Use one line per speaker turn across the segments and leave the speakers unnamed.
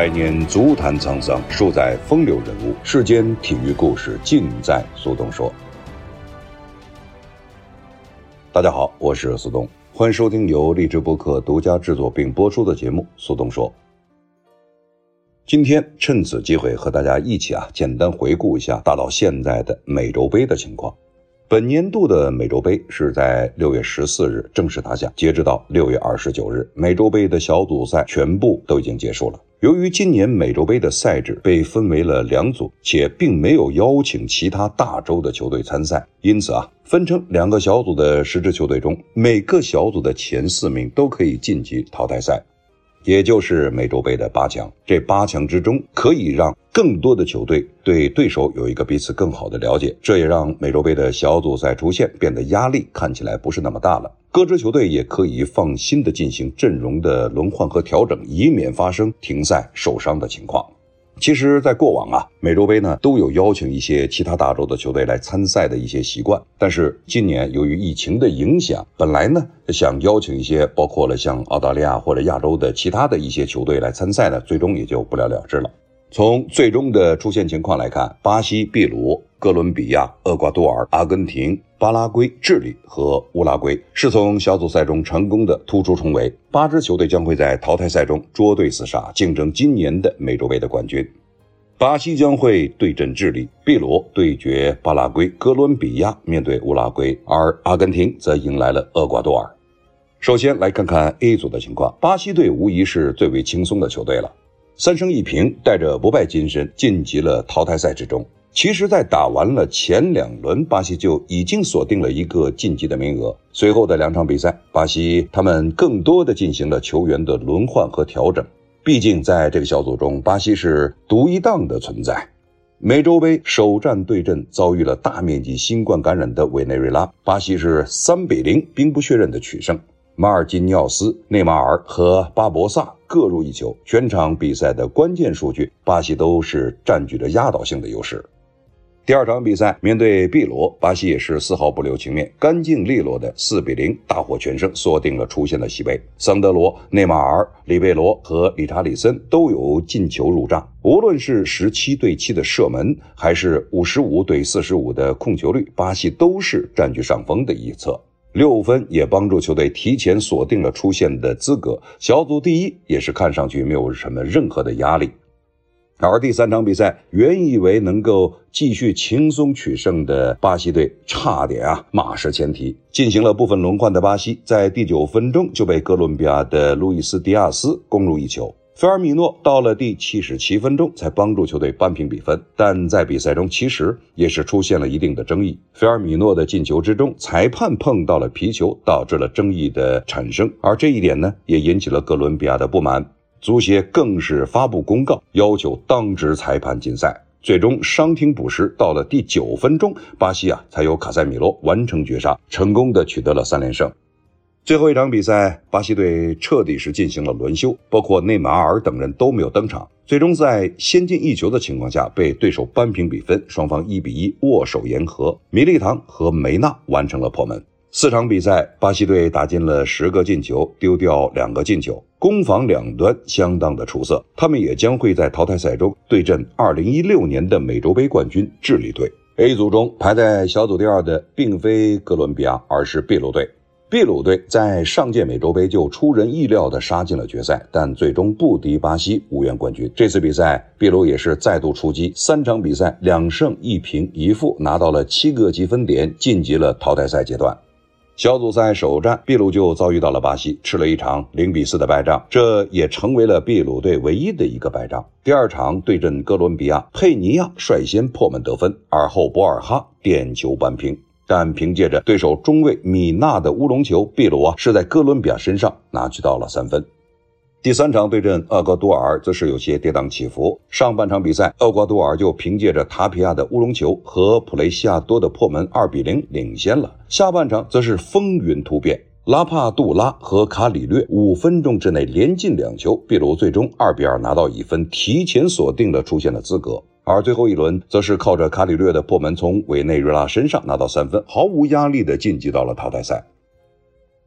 百年足坛沧桑，数载风流人物。世间体育故事，尽在苏东说。大家好，我是苏东，欢迎收听由荔枝播客独家制作并播出的节目《苏东说》。今天趁此机会和大家一起啊，简单回顾一下大到现在的美洲杯的情况。本年度的美洲杯是在六月十四日正式打响，截止到六月二十九日，美洲杯的小组赛全部都已经结束了。由于今年美洲杯的赛制被分为了两组，且并没有邀请其他大洲的球队参赛，因此啊，分成两个小组的十支球队中，每个小组的前四名都可以晋级淘汰赛。也就是美洲杯的八强，这八强之中可以让更多的球队对对手有一个彼此更好的了解，这也让美洲杯的小组赛出现变得压力看起来不是那么大了。各支球队也可以放心的进行阵容的轮换和调整，以免发生停赛受伤的情况。其实，在过往啊，美洲杯呢都有邀请一些其他大洲的球队来参赛的一些习惯。但是今年由于疫情的影响，本来呢想邀请一些包括了像澳大利亚或者亚洲的其他的一些球队来参赛呢，最终也就不了了之了。从最终的出现情况来看，巴西、秘鲁、哥伦比亚、厄瓜多尔、阿根廷、巴拉圭、智利和乌拉圭是从小组赛中成功的突出重围。八支球队将会在淘汰赛中捉对厮杀，竞争今年的美洲杯的冠军。巴西将会对阵智利，秘鲁对决巴拉圭，哥伦比亚面对乌拉圭，而阿根廷则迎来了厄瓜多尔。首先来看看 A 组的情况，巴西队无疑是最为轻松的球队了。三胜一平，带着不败精神晋级了淘汰赛之中。其实，在打完了前两轮，巴西就已经锁定了一个晋级的名额。随后的两场比赛，巴西他们更多的进行了球员的轮换和调整。毕竟，在这个小组中，巴西是独一档的存在。美洲杯首战对阵遭遇了大面积新冠感染的委内瑞拉，巴西是三比零兵不血刃的取胜。马尔基尼奥斯、内马尔和巴博萨各入一球，全场比赛的关键数据，巴西都是占据着压倒性的优势。第二场比赛面对秘鲁，巴西也是丝毫不留情面，干净利落的四比零大获全胜，锁定了出线的席位。桑德罗、内马尔、里贝罗和理查里森都有进球入账，无论是十七对七的射门，还是五十五对四十五的控球率，巴西都是占据上风的一侧。六分也帮助球队提前锁定了出线的资格，小组第一也是看上去没有什么任何的压力。而第三场比赛，原以为能够继续轻松取胜的巴西队，差点啊马失前蹄。进行了部分轮换的巴西，在第九分钟就被哥伦比亚的路易斯·迪亚斯攻入一球。菲尔米诺到了第七十七分钟才帮助球队扳平比分，但在比赛中其实也是出现了一定的争议。菲尔米诺的进球之中，裁判碰到了皮球，导致了争议的产生，而这一点呢，也引起了哥伦比亚的不满，足协更是发布公告，要求当值裁判禁赛。最终伤停补时，到了第九分钟，巴西啊才由卡塞米罗完成绝杀，成功的取得了三连胜。最后一场比赛，巴西队彻底是进行了轮休，包括内马尔等人都没有登场。最终在先进一球的情况下，被对手扳平比分，双方一比一握手言和。米利唐和梅纳完成了破门。四场比赛，巴西队打进了十个进球，丢掉两个进球，攻防两端相当的出色。他们也将会在淘汰赛中对阵2016年的美洲杯冠军智利队。A 组中排在小组第二的，并非哥伦比亚，而是秘鲁队。秘鲁队在上届美洲杯就出人意料地杀进了决赛，但最终不敌巴西，无缘冠军。这次比赛，秘鲁也是再度出击，三场比赛两胜一平一负，拿到了七个积分点，晋级了淘汰赛阶段。小组赛首战，秘鲁就遭遇到了巴西，吃了一场零比四的败仗，这也成为了秘鲁队唯一的一个败仗。第二场对阵哥伦比亚，佩尼亚率先破门得分，而后博尔哈点球扳平。但凭借着对手中卫米纳的乌龙球，秘鲁啊是在哥伦比亚身上拿取到了三分。第三场对阵厄瓜多尔，则是有些跌宕起伏。上半场比赛，厄瓜多尔就凭借着塔皮亚的乌龙球和普雷西亚多的破门，二比零领先了。下半场则是风云突变，拉帕杜拉和卡里略五分钟之内连进两球，秘鲁最终二比二拿到一分，提前锁定了出线的资格。而最后一轮，则是靠着卡里略的破门，从委内瑞拉身上拿到三分，毫无压力的晋级到了淘汰赛。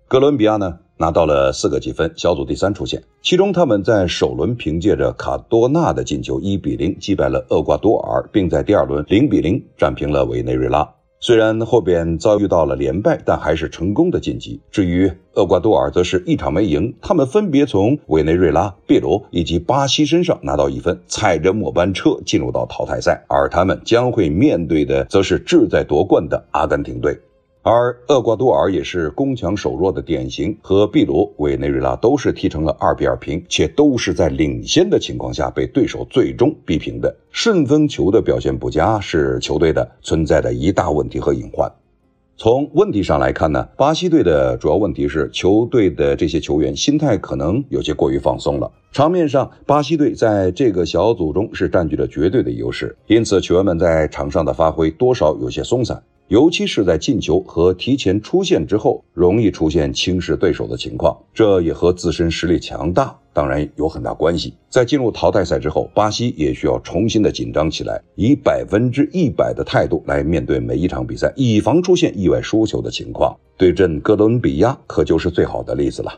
哥伦比亚呢，拿到了四个积分，小组第三出线。其中他们在首轮凭借着卡多纳的进球，一比零击败了厄瓜多尔，并在第二轮零比零战平了委内瑞拉。虽然后边遭遇到了连败，但还是成功的晋级。至于厄瓜多尔，则是一场没赢，他们分别从委内瑞拉、秘鲁以及巴西身上拿到一分，踩着末班车进入到淘汰赛。而他们将会面对的，则是志在夺冠的阿根廷队。而厄瓜多尔也是攻强守弱的典型，和秘鲁、委内瑞拉都是踢成了二比二平，且都是在领先的情况下被对手最终逼平的。顺风球的表现不佳是球队的存在的一大问题和隐患。从问题上来看呢，巴西队的主要问题是球队的这些球员心态可能有些过于放松了。场面上，巴西队在这个小组中是占据了绝对的优势，因此球员们在场上的发挥多少有些松散。尤其是在进球和提前出线之后，容易出现轻视对手的情况，这也和自身实力强大当然有很大关系。在进入淘汰赛之后，巴西也需要重新的紧张起来，以百分之一百的态度来面对每一场比赛，以防出现意外输球的情况。对阵哥伦比亚可就是最好的例子了。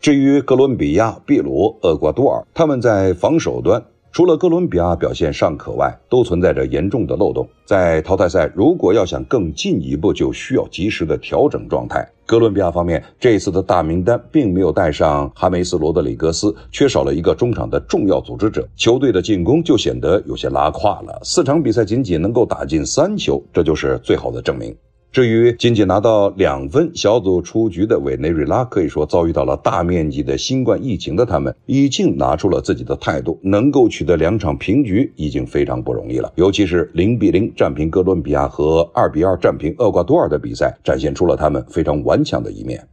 至于哥伦比亚、秘鲁、厄瓜多尔，他们在防守端。除了哥伦比亚表现尚可外，都存在着严重的漏洞。在淘汰赛，如果要想更进一步，就需要及时的调整状态。哥伦比亚方面这次的大名单并没有带上哈梅斯·罗德里格斯，缺少了一个中场的重要组织者，球队的进攻就显得有些拉胯了。四场比赛仅仅能够打进三球，这就是最好的证明。至于仅仅拿到两分小组出局的委内瑞拉，可以说遭遇到了大面积的新冠疫情的他们，已经拿出了自己的态度，能够取得两场平局已经非常不容易了。尤其是零比零战平哥伦比亚和二比二战平厄瓜多尔的比赛，展现出了他们非常顽强的一面。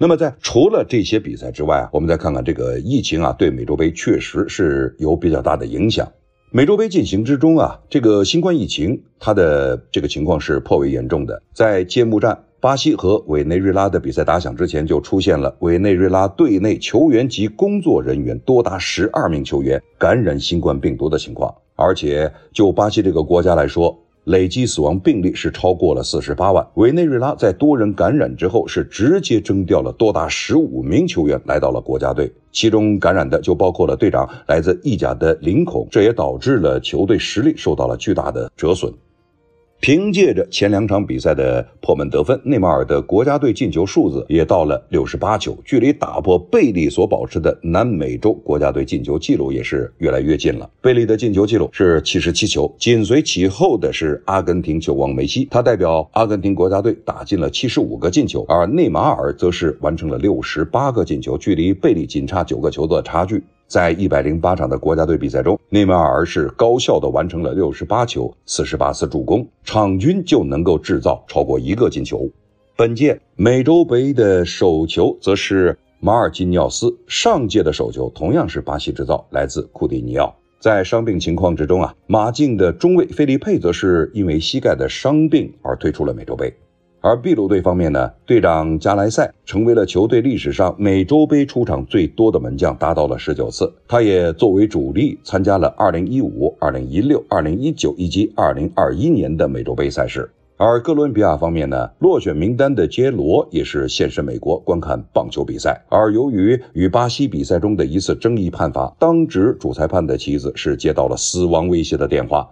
那么在除了这些比赛之外啊，我们再看看这个疫情啊，对美洲杯确实是有比较大的影响。美洲杯进行之中啊，这个新冠疫情它的这个情况是颇为严重的。在揭幕战巴西和委内瑞拉的比赛打响之前，就出现了委内瑞拉队内球员及工作人员多达十二名球员感染新冠病毒的情况，而且就巴西这个国家来说。累计死亡病例是超过了四十八万。委内瑞拉在多人感染之后，是直接征调了多达十五名球员来到了国家队，其中感染的就包括了队长来自意甲的林孔，这也导致了球队实力受到了巨大的折损。凭借着前两场比赛的破门得分，内马尔的国家队进球数字也到了六十八球，距离打破贝利所保持的南美洲国家队进球纪录也是越来越近了。贝利的进球纪录是七十七球，紧随其后的是阿根廷球王梅西，他代表阿根廷国家队打进了七十五个进球，而内马尔则是完成了六十八个进球，距离贝利仅差九个球的差距。在一百零八场的国家队比赛中，内马尔是高效的完成了六十八球、四十八次助攻，场均就能够制造超过一个进球。本届美洲杯的首球则是马尔基尼奥斯，上届的首球同样是巴西制造，来自库蒂尼奥。在伤病情况之中啊，马竞的中卫费利佩则是因为膝盖的伤病而退出了美洲杯。而秘鲁队方面呢，队长加莱塞成为了球队历史上美洲杯出场最多的门将，达到了十九次。他也作为主力参加了二零一五、二零一六、二零一九以及二零二一年的美洲杯赛事。而哥伦比亚方面呢，落选名单的杰罗也是现身美国观看棒球比赛。而由于与巴西比赛中的一次争议判罚，当值主裁判的妻子是接到了死亡威胁的电话。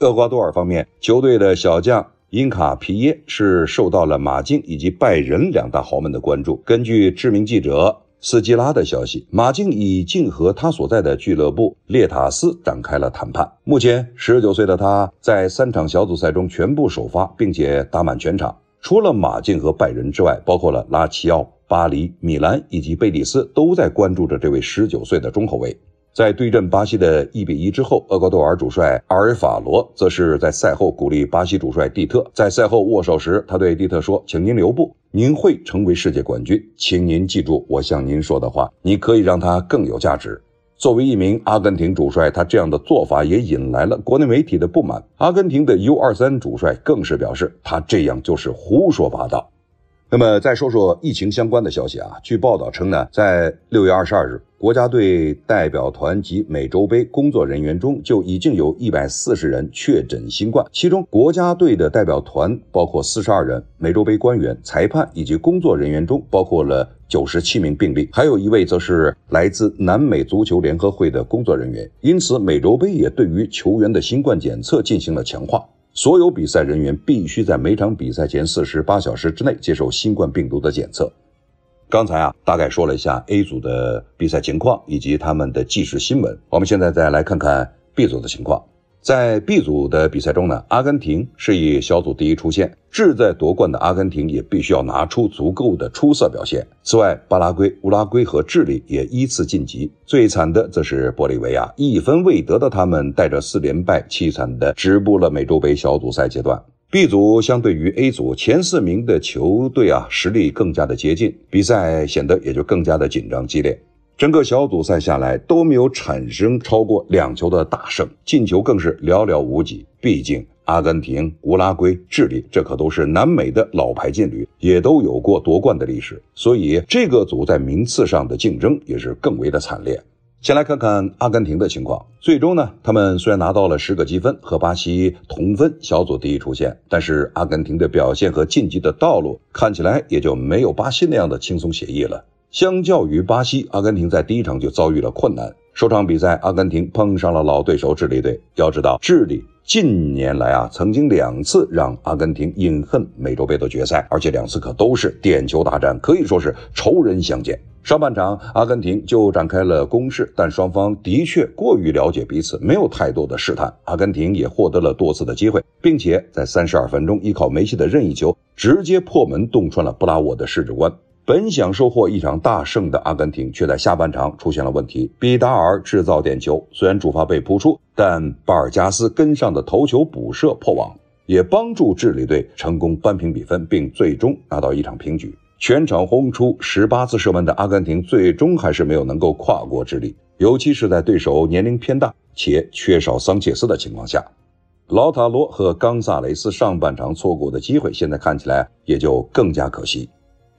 厄瓜多尔方面，球队的小将。因卡皮耶是受到了马竞以及拜仁两大豪门的关注。根据知名记者斯基拉的消息，马竞已经和他所在的俱乐部列塔斯展开了谈判。目前，十九岁的他在三场小组赛中全部首发，并且打满全场。除了马竞和拜仁之外，包括了拉齐奥、巴黎、米兰以及贝蒂斯都在关注着这位十九岁的中后卫。在对阵巴西的一比一之后，厄瓜多尔主帅阿尔法罗则是在赛后鼓励巴西主帅蒂特。在赛后握手时，他对蒂特说：“请您留步，您会成为世界冠军，请您记住我向您说的话，你可以让他更有价值。”作为一名阿根廷主帅，他这样的做法也引来了国内媒体的不满。阿根廷的 U 二三主帅更是表示，他这样就是胡说八道。那么再说说疫情相关的消息啊，据报道称呢，在六月二十二日，国家队代表团及美洲杯工作人员中就已经有一百四十人确诊新冠，其中国家队的代表团包括四十二人，美洲杯官员、裁判以及工作人员中包括了九十七名病例，还有一位则是来自南美足球联合会的工作人员，因此美洲杯也对于球员的新冠检测进行了强化。所有比赛人员必须在每场比赛前四十八小时之内接受新冠病毒的检测。刚才啊，大概说了一下 A 组的比赛情况以及他们的即时新闻。我们现在再来看看 B 组的情况。在 B 组的比赛中呢，阿根廷是以小组第一出线，志在夺冠的阿根廷也必须要拿出足够的出色表现。此外，巴拉圭、乌拉圭和智利也依次晋级。最惨的则是玻利维亚，一分未得的他们带着四连败，凄惨的止步了美洲杯小组赛阶段。B 组相对于 A 组前四名的球队啊，实力更加的接近，比赛显得也就更加的紧张激烈。整个小组赛下来都没有产生超过两球的大胜，进球更是寥寥无几。毕竟阿根廷、乌拉圭、智利这可都是南美的老牌劲旅，也都有过夺冠的历史，所以这个组在名次上的竞争也是更为的惨烈。先来看看阿根廷的情况，最终呢，他们虽然拿到了十个积分，和巴西同分小组第一出线，但是阿根廷的表现和晋级的道路看起来也就没有巴西那样的轻松写意了。相较于巴西，阿根廷在第一场就遭遇了困难。首场比赛，阿根廷碰上了老对手智利队。要知道，智利近年来啊，曾经两次让阿根廷饮恨美洲杯的决赛，而且两次可都是点球大战，可以说是仇人相见。上半场，阿根廷就展开了攻势，但双方的确过于了解彼此，没有太多的试探。阿根廷也获得了多次的机会，并且在三十二分钟依靠梅西的任意球，直接破门洞穿了布拉沃的世之冠。本想收获一场大胜的阿根廷，却在下半场出现了问题。比达尔制造点球，虽然主罚被扑出，但巴尔加斯跟上的头球补射破网，也帮助智利队成功扳平比分，并最终拿到一场平局。全场轰出十八次射门的阿根廷，最终还是没有能够跨过智利，尤其是在对手年龄偏大且缺少桑切斯的情况下，劳塔罗和冈萨雷斯上半场错过的机会，现在看起来也就更加可惜。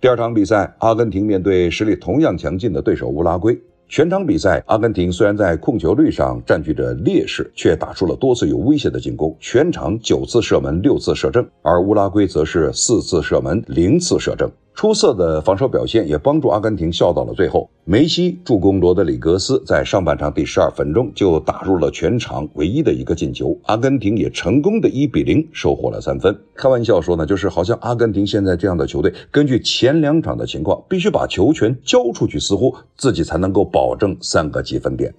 第二场比赛，阿根廷面对实力同样强劲的对手乌拉圭。全场比赛，阿根廷虽然在控球率上占据着劣势，却打出了多次有威胁的进攻。全场九次射门，六次射正，而乌拉圭则是四次射门，零次射正。出色的防守表现也帮助阿根廷笑到了最后。梅西助攻罗德里格斯在上半场第十二分钟就打入了全场唯一的一个进球，阿根廷也成功的一比零收获了三分。开玩笑说呢，就是好像阿根廷现在这样的球队，根据前两场的情况，必须把球权交出去，似乎自己才能够保证三个积分点。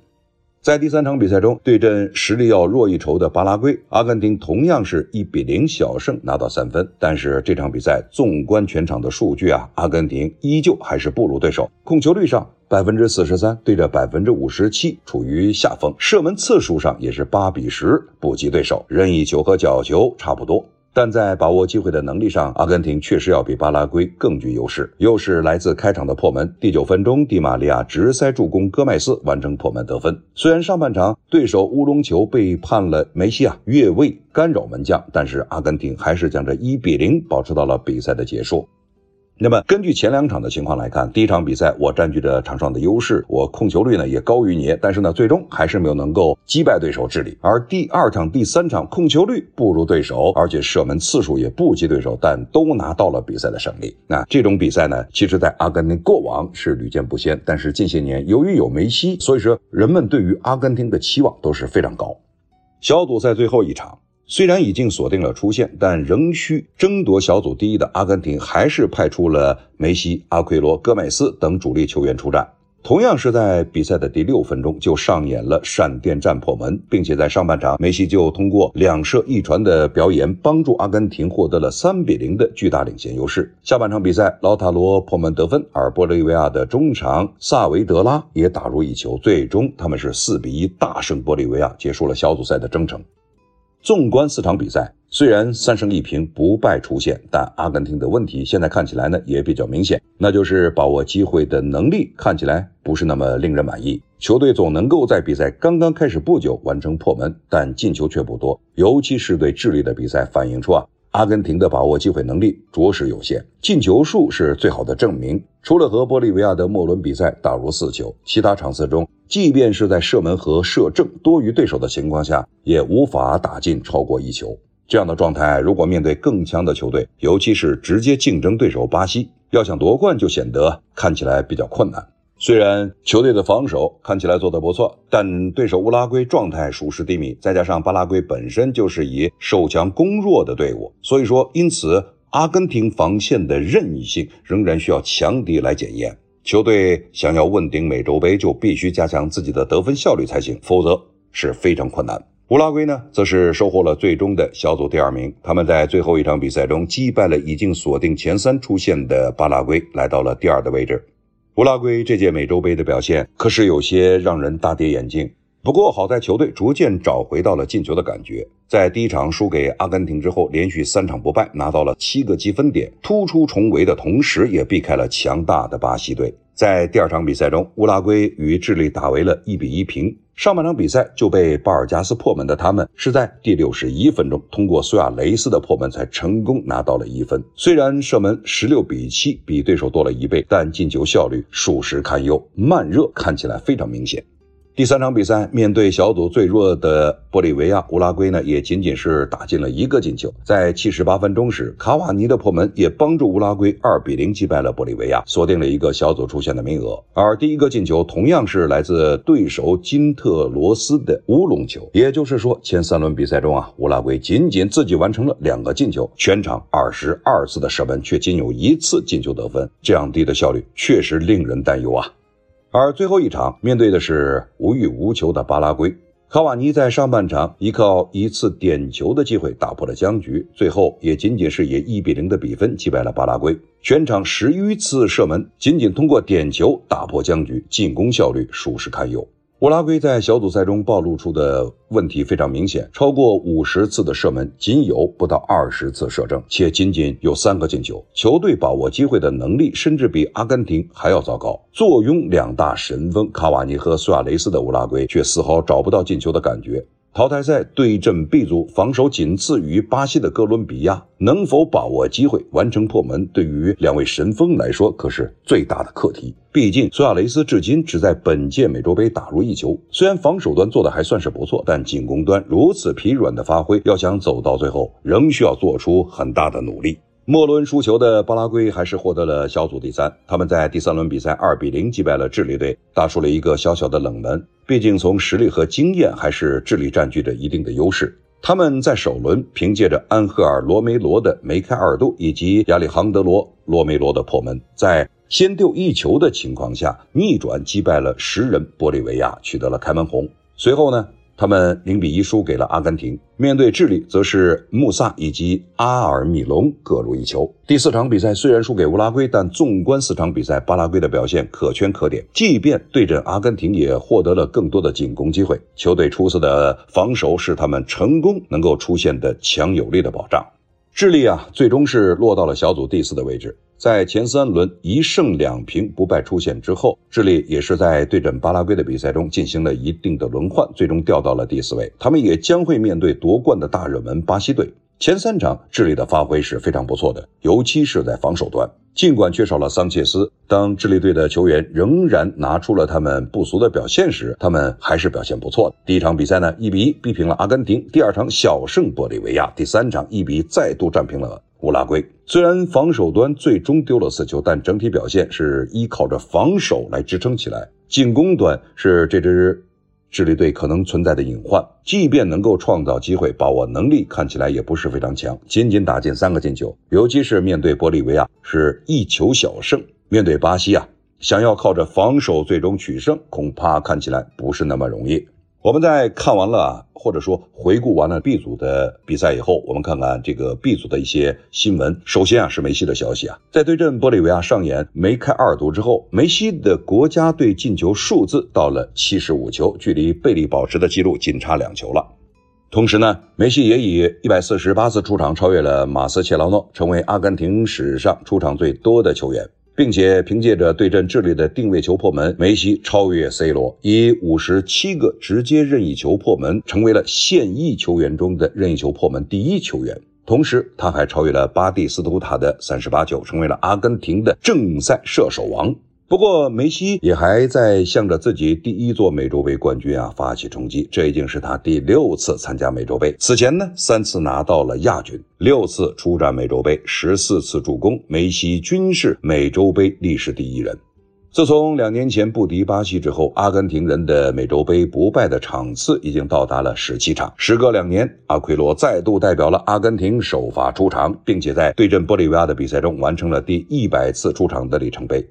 在第三场比赛中，对阵实力要弱一筹的巴拉圭，阿根廷同样是一比零小胜拿到三分。但是这场比赛纵观全场的数据啊，阿根廷依旧还是不如对手。控球率上百分之四十三对着百分之五十七，处于下风。射门次数上也是八比十不及对手，任意球和角球差不多。但在把握机会的能力上，阿根廷确实要比巴拉圭更具优势。又是来自开场的破门。第九分钟，迪玛利亚直塞助攻戈麦斯完成破门得分。虽然上半场对手乌龙球被判了梅西啊越位干扰门将，但是阿根廷还是将这一比零保持到了比赛的结束。那么，根据前两场的情况来看，第一场比赛我占据着场上的优势，我控球率呢也高于你，但是呢，最终还是没有能够击败对手智利。而第二场、第三场控球率不如对手，而且射门次数也不及对手，但都拿到了比赛的胜利。那这种比赛呢，其实在阿根廷过往是屡见不鲜，但是近些年由于有梅西，所以说人们对于阿根廷的期望都是非常高。小组赛最后一场。虽然已经锁定了出线，但仍需争夺小组第一的阿根廷还是派出了梅西、阿奎罗、戈麦斯等主力球员出战。同样是在比赛的第六分钟就上演了闪电战破门，并且在上半场梅西就通过两射一传的表演，帮助阿根廷获得了三比零的巨大领先优势。下半场比赛，劳塔罗破门得分，而玻利维亚的中场萨维德拉也打入一球，最终他们是四比一大胜玻利维亚，结束了小组赛的征程。纵观四场比赛，虽然三胜一平不败出现，但阿根廷的问题现在看起来呢也比较明显，那就是把握机会的能力看起来不是那么令人满意。球队总能够在比赛刚刚开始不久完成破门，但进球却不多。尤其是对智利的比赛，反映出啊阿根廷的把握机会能力着实有限，进球数是最好的证明。除了和玻利维亚的末轮比赛打入四球，其他场次中，即便是在射门和射正多于对手的情况下，也无法打进超过一球。这样的状态，如果面对更强的球队，尤其是直接竞争对手巴西，要想夺冠就显得看起来比较困难。虽然球队的防守看起来做得不错，但对手乌拉圭状态属实低迷，再加上巴拉圭本身就是以守强攻弱的队伍，所以说，因此阿根廷防线的韧性仍然需要强敌来检验。球队想要问鼎美洲杯，就必须加强自己的得分效率才行，否则是非常困难。乌拉圭呢，则是收获了最终的小组第二名，他们在最后一场比赛中击败了已经锁定前三出线的巴拉圭，来到了第二的位置。乌拉圭这届美洲杯的表现可是有些让人大跌眼镜。不过好在球队逐渐找回到了进球的感觉，在第一场输给阿根廷之后，连续三场不败，拿到了七个积分点，突出重围的同时，也避开了强大的巴西队。在第二场比赛中，乌拉圭与智利打为了一比一平。上半场比赛就被巴尔加斯破门的他们，是在第六十一分钟通过苏亚雷斯的破门才成功拿到了一分。虽然射门十六比七比对手多了一倍，但进球效率属实堪忧，慢热看起来非常明显。第三场比赛，面对小组最弱的玻利维亚，乌拉圭呢也仅仅是打进了一个进球。在七十八分钟时，卡瓦尼的破门也帮助乌拉圭二比零击败了玻利维亚，锁定了一个小组出线的名额。而第一个进球同样是来自对手金特罗斯的乌龙球。也就是说，前三轮比赛中啊，乌拉圭仅仅自己完成了两个进球，全场二十二次的射门却仅有一次进球得分，这样低的效率确实令人担忧啊。而最后一场面对的是无欲无求的巴拉圭，卡瓦尼在上半场依靠一次点球的机会打破了僵局，最后也仅仅是以一比零的比分击败了巴拉圭。全场十余次射门，仅仅通过点球打破僵局，进攻效率属实堪忧。乌拉圭在小组赛中暴露出的问题非常明显，超过五十次的射门，仅有不到二十次射正，且仅仅有三个进球。球队把握机会的能力甚至比阿根廷还要糟糕。坐拥两大神锋卡瓦尼和苏亚雷斯的乌拉圭，却丝毫找不到进球的感觉。淘汰赛对阵 B 组，防守仅次于巴西的哥伦比亚，能否把握机会完成破门，对于两位神锋来说可是最大的课题。毕竟苏亚雷斯至今只在本届美洲杯打入一球，虽然防守端做的还算是不错，但进攻端如此疲软的发挥，要想走到最后，仍需要做出很大的努力。末轮输球的巴拉圭还是获得了小组第三。他们在第三轮比赛二比零击败了智利队，打出了一个小小的冷门。毕竟从实力和经验，还是智利占据着一定的优势。他们在首轮凭借着安赫尔·罗梅罗的梅开二度以及亚历杭德罗·罗梅罗的破门，在先丢一球的情况下逆转击败了十人玻利维亚，取得了开门红。随后呢？他们零比一输给了阿根廷，面对智利则是穆萨以及阿尔米隆各入一球。第四场比赛虽然输给乌拉圭，但纵观四场比赛，巴拉圭的表现可圈可点。即便对阵阿根廷，也获得了更多的进攻机会。球队出色的防守是他们成功能够出现的强有力的保障。智利啊，最终是落到了小组第四的位置。在前三轮一胜两平不败出线之后，智利也是在对阵巴拉圭的比赛中进行了一定的轮换，最终掉到了第四位。他们也将会面对夺冠的大热门巴西队。前三场智利的发挥是非常不错的，尤其是在防守端。尽管缺少了桑切斯，当智利队的球员仍然拿出了他们不俗的表现时，他们还是表现不错的。第一场比赛呢，一比一逼平了阿根廷；第二场小胜玻利维亚；第三场一比一再度战平了乌拉圭。虽然防守端最终丢了四球，但整体表现是依靠着防守来支撑起来。进攻端是这支。智利队可能存在的隐患，即便能够创造机会，把握能力看起来也不是非常强，仅仅打进三个进球，尤其是面对玻利维亚是一球小胜，面对巴西啊，想要靠着防守最终取胜，恐怕看起来不是那么容易。我们在看完了或者说回顾完了 B 组的比赛以后，我们看看这个 B 组的一些新闻。首先啊，是梅西的消息啊，在对阵玻利维亚上演梅开二度之后，梅西的国家队进球数字到了七十五球，距离贝利保持的记录仅差两球了。同时呢，梅西也以一百四十八次出场超越了马斯切拉诺，成为阿根廷史上出场最多的球员。并且凭借着对阵智利的定位球破门，梅西超越 C 罗，以五十七个直接任意球破门，成为了现役球员中的任意球破门第一球员。同时他还超越了巴蒂斯图塔的三十八球，成为了阿根廷的正赛射手王。不过，梅西也还在向着自己第一座美洲杯冠军啊发起冲击。这已经是他第六次参加美洲杯，此前呢三次拿到了亚军，六次出战美洲杯，十四次助攻，梅西均是美洲杯历史第一人。自从两年前不敌巴西之后，阿根廷人的美洲杯不败的场次已经到达了十七场。时隔两年，阿奎罗再度代表了阿根廷首发出场，并且在对阵玻利维亚的比赛中完成了第一百次出场的里程碑。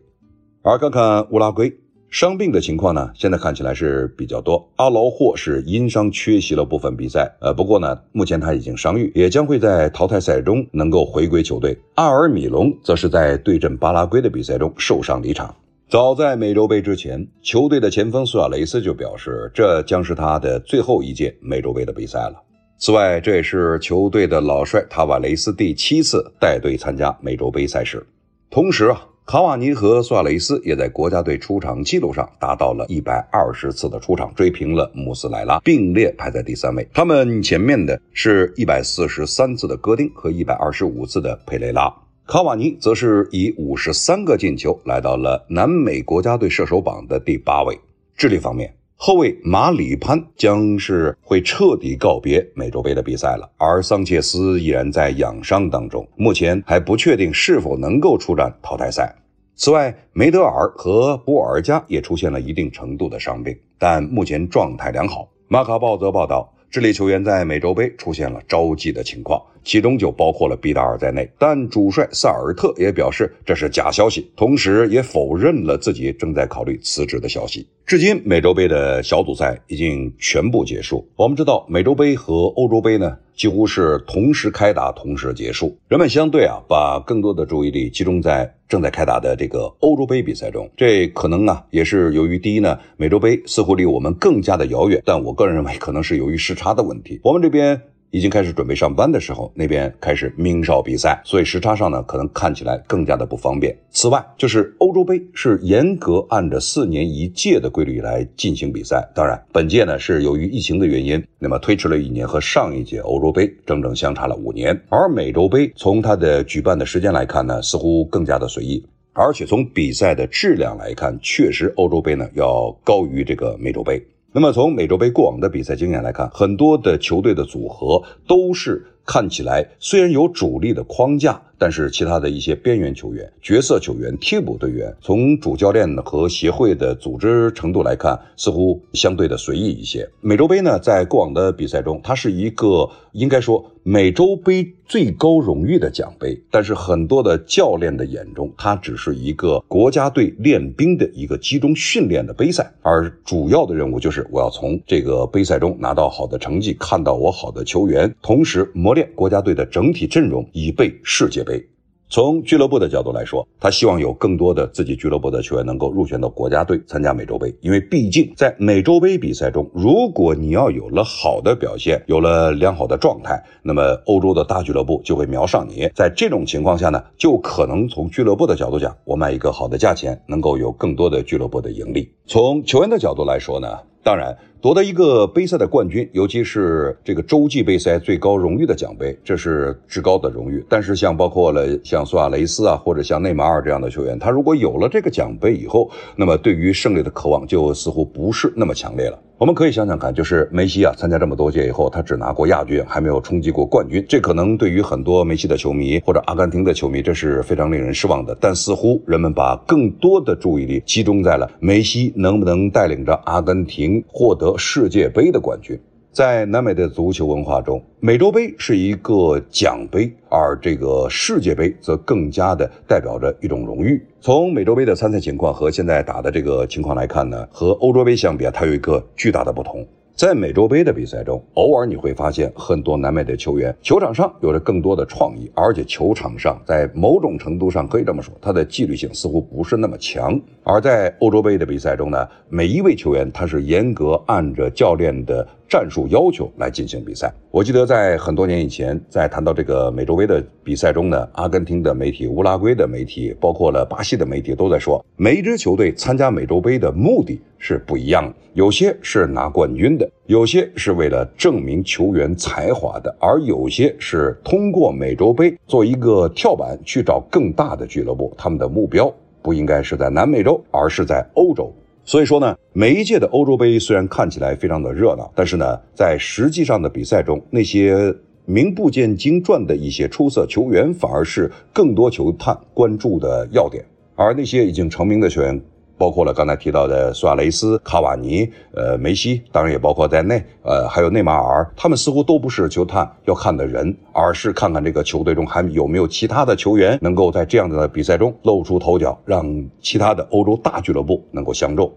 而看看乌拉圭伤病的情况呢，现在看起来是比较多。阿劳霍是因伤缺席了部分比赛，呃，不过呢，目前他已经伤愈，也将会在淘汰赛中能够回归球队。阿尔米隆则是在对阵巴拉圭的比赛中受伤离场。早在美洲杯之前，球队的前锋苏亚雷斯就表示，这将是他的最后一届美洲杯的比赛了。此外，这也是球队的老帅塔瓦雷斯第七次带队参加美洲杯赛事。同时啊。卡瓦尼和苏亚雷斯也在国家队出场记录上达到了一百二十次的出场，追平了穆斯莱拉，并列排在第三位。他们前面的是一百四十三次的戈丁和一百二十五次的佩雷拉。卡瓦尼则是以五十三个进球来到了南美国家队射手榜的第八位。智力方面。后卫马里潘将是会彻底告别美洲杯的比赛了，而桑切斯依然在养伤当中，目前还不确定是否能够出战淘汰赛。此外，梅德尔和博尔加也出现了一定程度的伤病，但目前状态良好。马卡报则报道。智利球员在美洲杯出现了招妓的情况，其中就包括了毕达尔在内。但主帅萨尔特也表示这是假消息，同时也否认了自己正在考虑辞职的消息。至今，美洲杯的小组赛已经全部结束。我们知道，美洲杯和欧洲杯呢？几乎是同时开打，同时结束。人们相对啊，把更多的注意力集中在正在开打的这个欧洲杯比赛中。这可能啊，也是由于第一呢，美洲杯似乎离我们更加的遥远。但我个人认为，可能是由于时差的问题。我们这边。已经开始准备上班的时候，那边开始明哨比赛，所以时差上呢，可能看起来更加的不方便。此外，就是欧洲杯是严格按着四年一届的规律来进行比赛，当然本届呢是由于疫情的原因，那么推迟了一年，和上一届欧洲杯整整相差了五年。而美洲杯从它的举办的时间来看呢，似乎更加的随意，而且从比赛的质量来看，确实欧洲杯呢要高于这个美洲杯。那么从美洲杯过往的比赛经验来看，很多的球队的组合都是看起来虽然有主力的框架。但是其他的一些边缘球员、角色球员、替补队员，从主教练和协会的组织程度来看，似乎相对的随意一些。美洲杯呢，在过往的比赛中，它是一个应该说美洲杯最高荣誉的奖杯。但是很多的教练的眼中，它只是一个国家队练兵的一个集中训练的杯赛，而主要的任务就是我要从这个杯赛中拿到好的成绩，看到我好的球员，同时磨练国家队的整体阵容，以备世界。杯，从俱乐部的角度来说，他希望有更多的自己俱乐部的球员能够入选到国家队参加美洲杯，因为毕竟在美洲杯比赛中，如果你要有了好的表现，有了良好的状态，那么欧洲的大俱乐部就会瞄上你。在这种情况下呢，就可能从俱乐部的角度讲，我卖一个好的价钱，能够有更多的俱乐部的盈利。从球员的角度来说呢？当然，夺得一个杯赛的冠军，尤其是这个洲际杯赛最高荣誉的奖杯，这是至高的荣誉。但是，像包括了像苏亚雷斯啊，或者像内马尔这样的球员，他如果有了这个奖杯以后，那么对于胜利的渴望就似乎不是那么强烈了。我们可以想想看，就是梅西啊，参加这么多届以后，他只拿过亚军，还没有冲击过冠军。这可能对于很多梅西的球迷或者阿根廷的球迷，这是非常令人失望的。但似乎人们把更多的注意力集中在了梅西能不能带领着阿根廷获得世界杯的冠军。在南美的足球文化中，美洲杯是一个奖杯，而这个世界杯则更加的代表着一种荣誉。从美洲杯的参赛情况和现在打的这个情况来看呢，和欧洲杯相比啊，它有一个巨大的不同。在美洲杯的比赛中，偶尔你会发现很多南美的球员球场上有着更多的创意，而且球场上在某种程度上可以这么说，他的纪律性似乎不是那么强。而在欧洲杯的比赛中呢，每一位球员他是严格按着教练的战术要求来进行比赛。我记得在很多年以前，在谈到这个美洲杯的比赛中呢，阿根廷的媒体、乌拉圭的媒体，包括了巴西的媒体，都在说，每一支球队参加美洲杯的目的是不一样的，有些是拿冠军的，有些是为了证明球员才华的，而有些是通过美洲杯做一个跳板去找更大的俱乐部，他们的目标不应该是在南美洲，而是在欧洲。所以说呢，每一届的欧洲杯虽然看起来非常的热闹，但是呢，在实际上的比赛中，那些名不见经传的一些出色球员，反而是更多球探关注的要点。而那些已经成名的球员，包括了刚才提到的苏亚雷斯、卡瓦尼、呃梅西，当然也包括在内，呃还有内马尔，他们似乎都不是球探要看的人，而是看看这个球队中还有没有其他的球员能够在这样的比赛中露出头角，让其他的欧洲大俱乐部能够相中。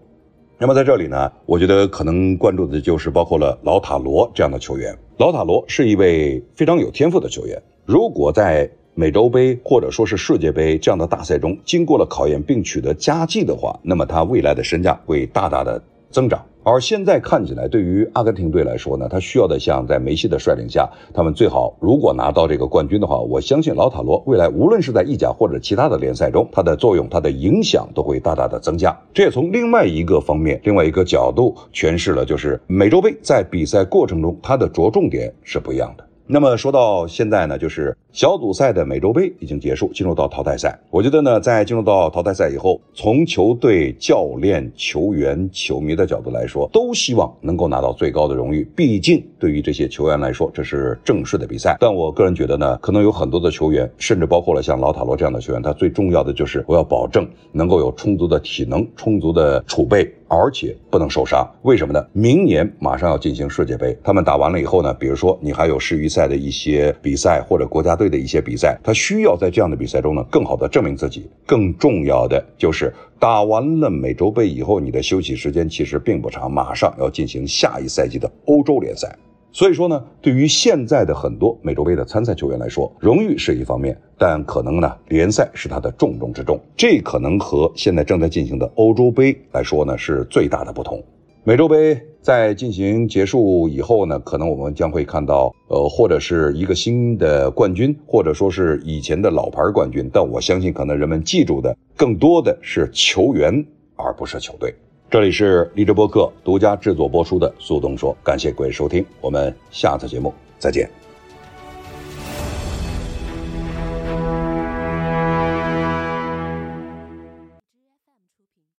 那么在这里呢，我觉得可能关注的就是包括了老塔罗这样的球员。老塔罗是一位非常有天赋的球员，如果在美洲杯或者说是世界杯这样的大赛中经过了考验并取得佳绩的话，那么他未来的身价会大大的增长。而现在看起来，对于阿根廷队来说呢，他需要的像在梅西的率领下，他们最好如果拿到这个冠军的话，我相信老塔罗未来无论是在意甲或者其他的联赛中，他的作用、他的影响都会大大的增加。这也从另外一个方面、另外一个角度诠释了，就是美洲杯在比赛过程中它的着重点是不一样的。那么说到现在呢，就是小组赛的美洲杯已经结束，进入到淘汰赛。我觉得呢，在进入到淘汰赛以后，从球队、教练、球员、球迷的角度来说，都希望能够拿到最高的荣誉。毕竟对于这些球员来说，这是正式的比赛。但我个人觉得呢，可能有很多的球员，甚至包括了像老塔罗这样的球员，他最重要的就是我要保证能够有充足的体能、充足的储备。而且不能受伤，为什么呢？明年马上要进行世界杯，他们打完了以后呢，比如说你还有世预赛的一些比赛或者国家队的一些比赛，他需要在这样的比赛中呢，更好的证明自己。更重要的就是打完了美洲杯以后，你的休息时间其实并不长，马上要进行下一赛季的欧洲联赛。所以说呢，对于现在的很多美洲杯的参赛球员来说，荣誉是一方面，但可能呢，联赛是他的重中之重。这可能和现在正在进行的欧洲杯来说呢，是最大的不同。美洲杯在进行结束以后呢，可能我们将会看到，呃，或者是一个新的冠军，或者说是以前的老牌冠军。但我相信，可能人们记住的更多的是球员，而不是球队。这里是荔枝播客独家制作播出的苏东说，感谢各位收听，我们下次节目再见。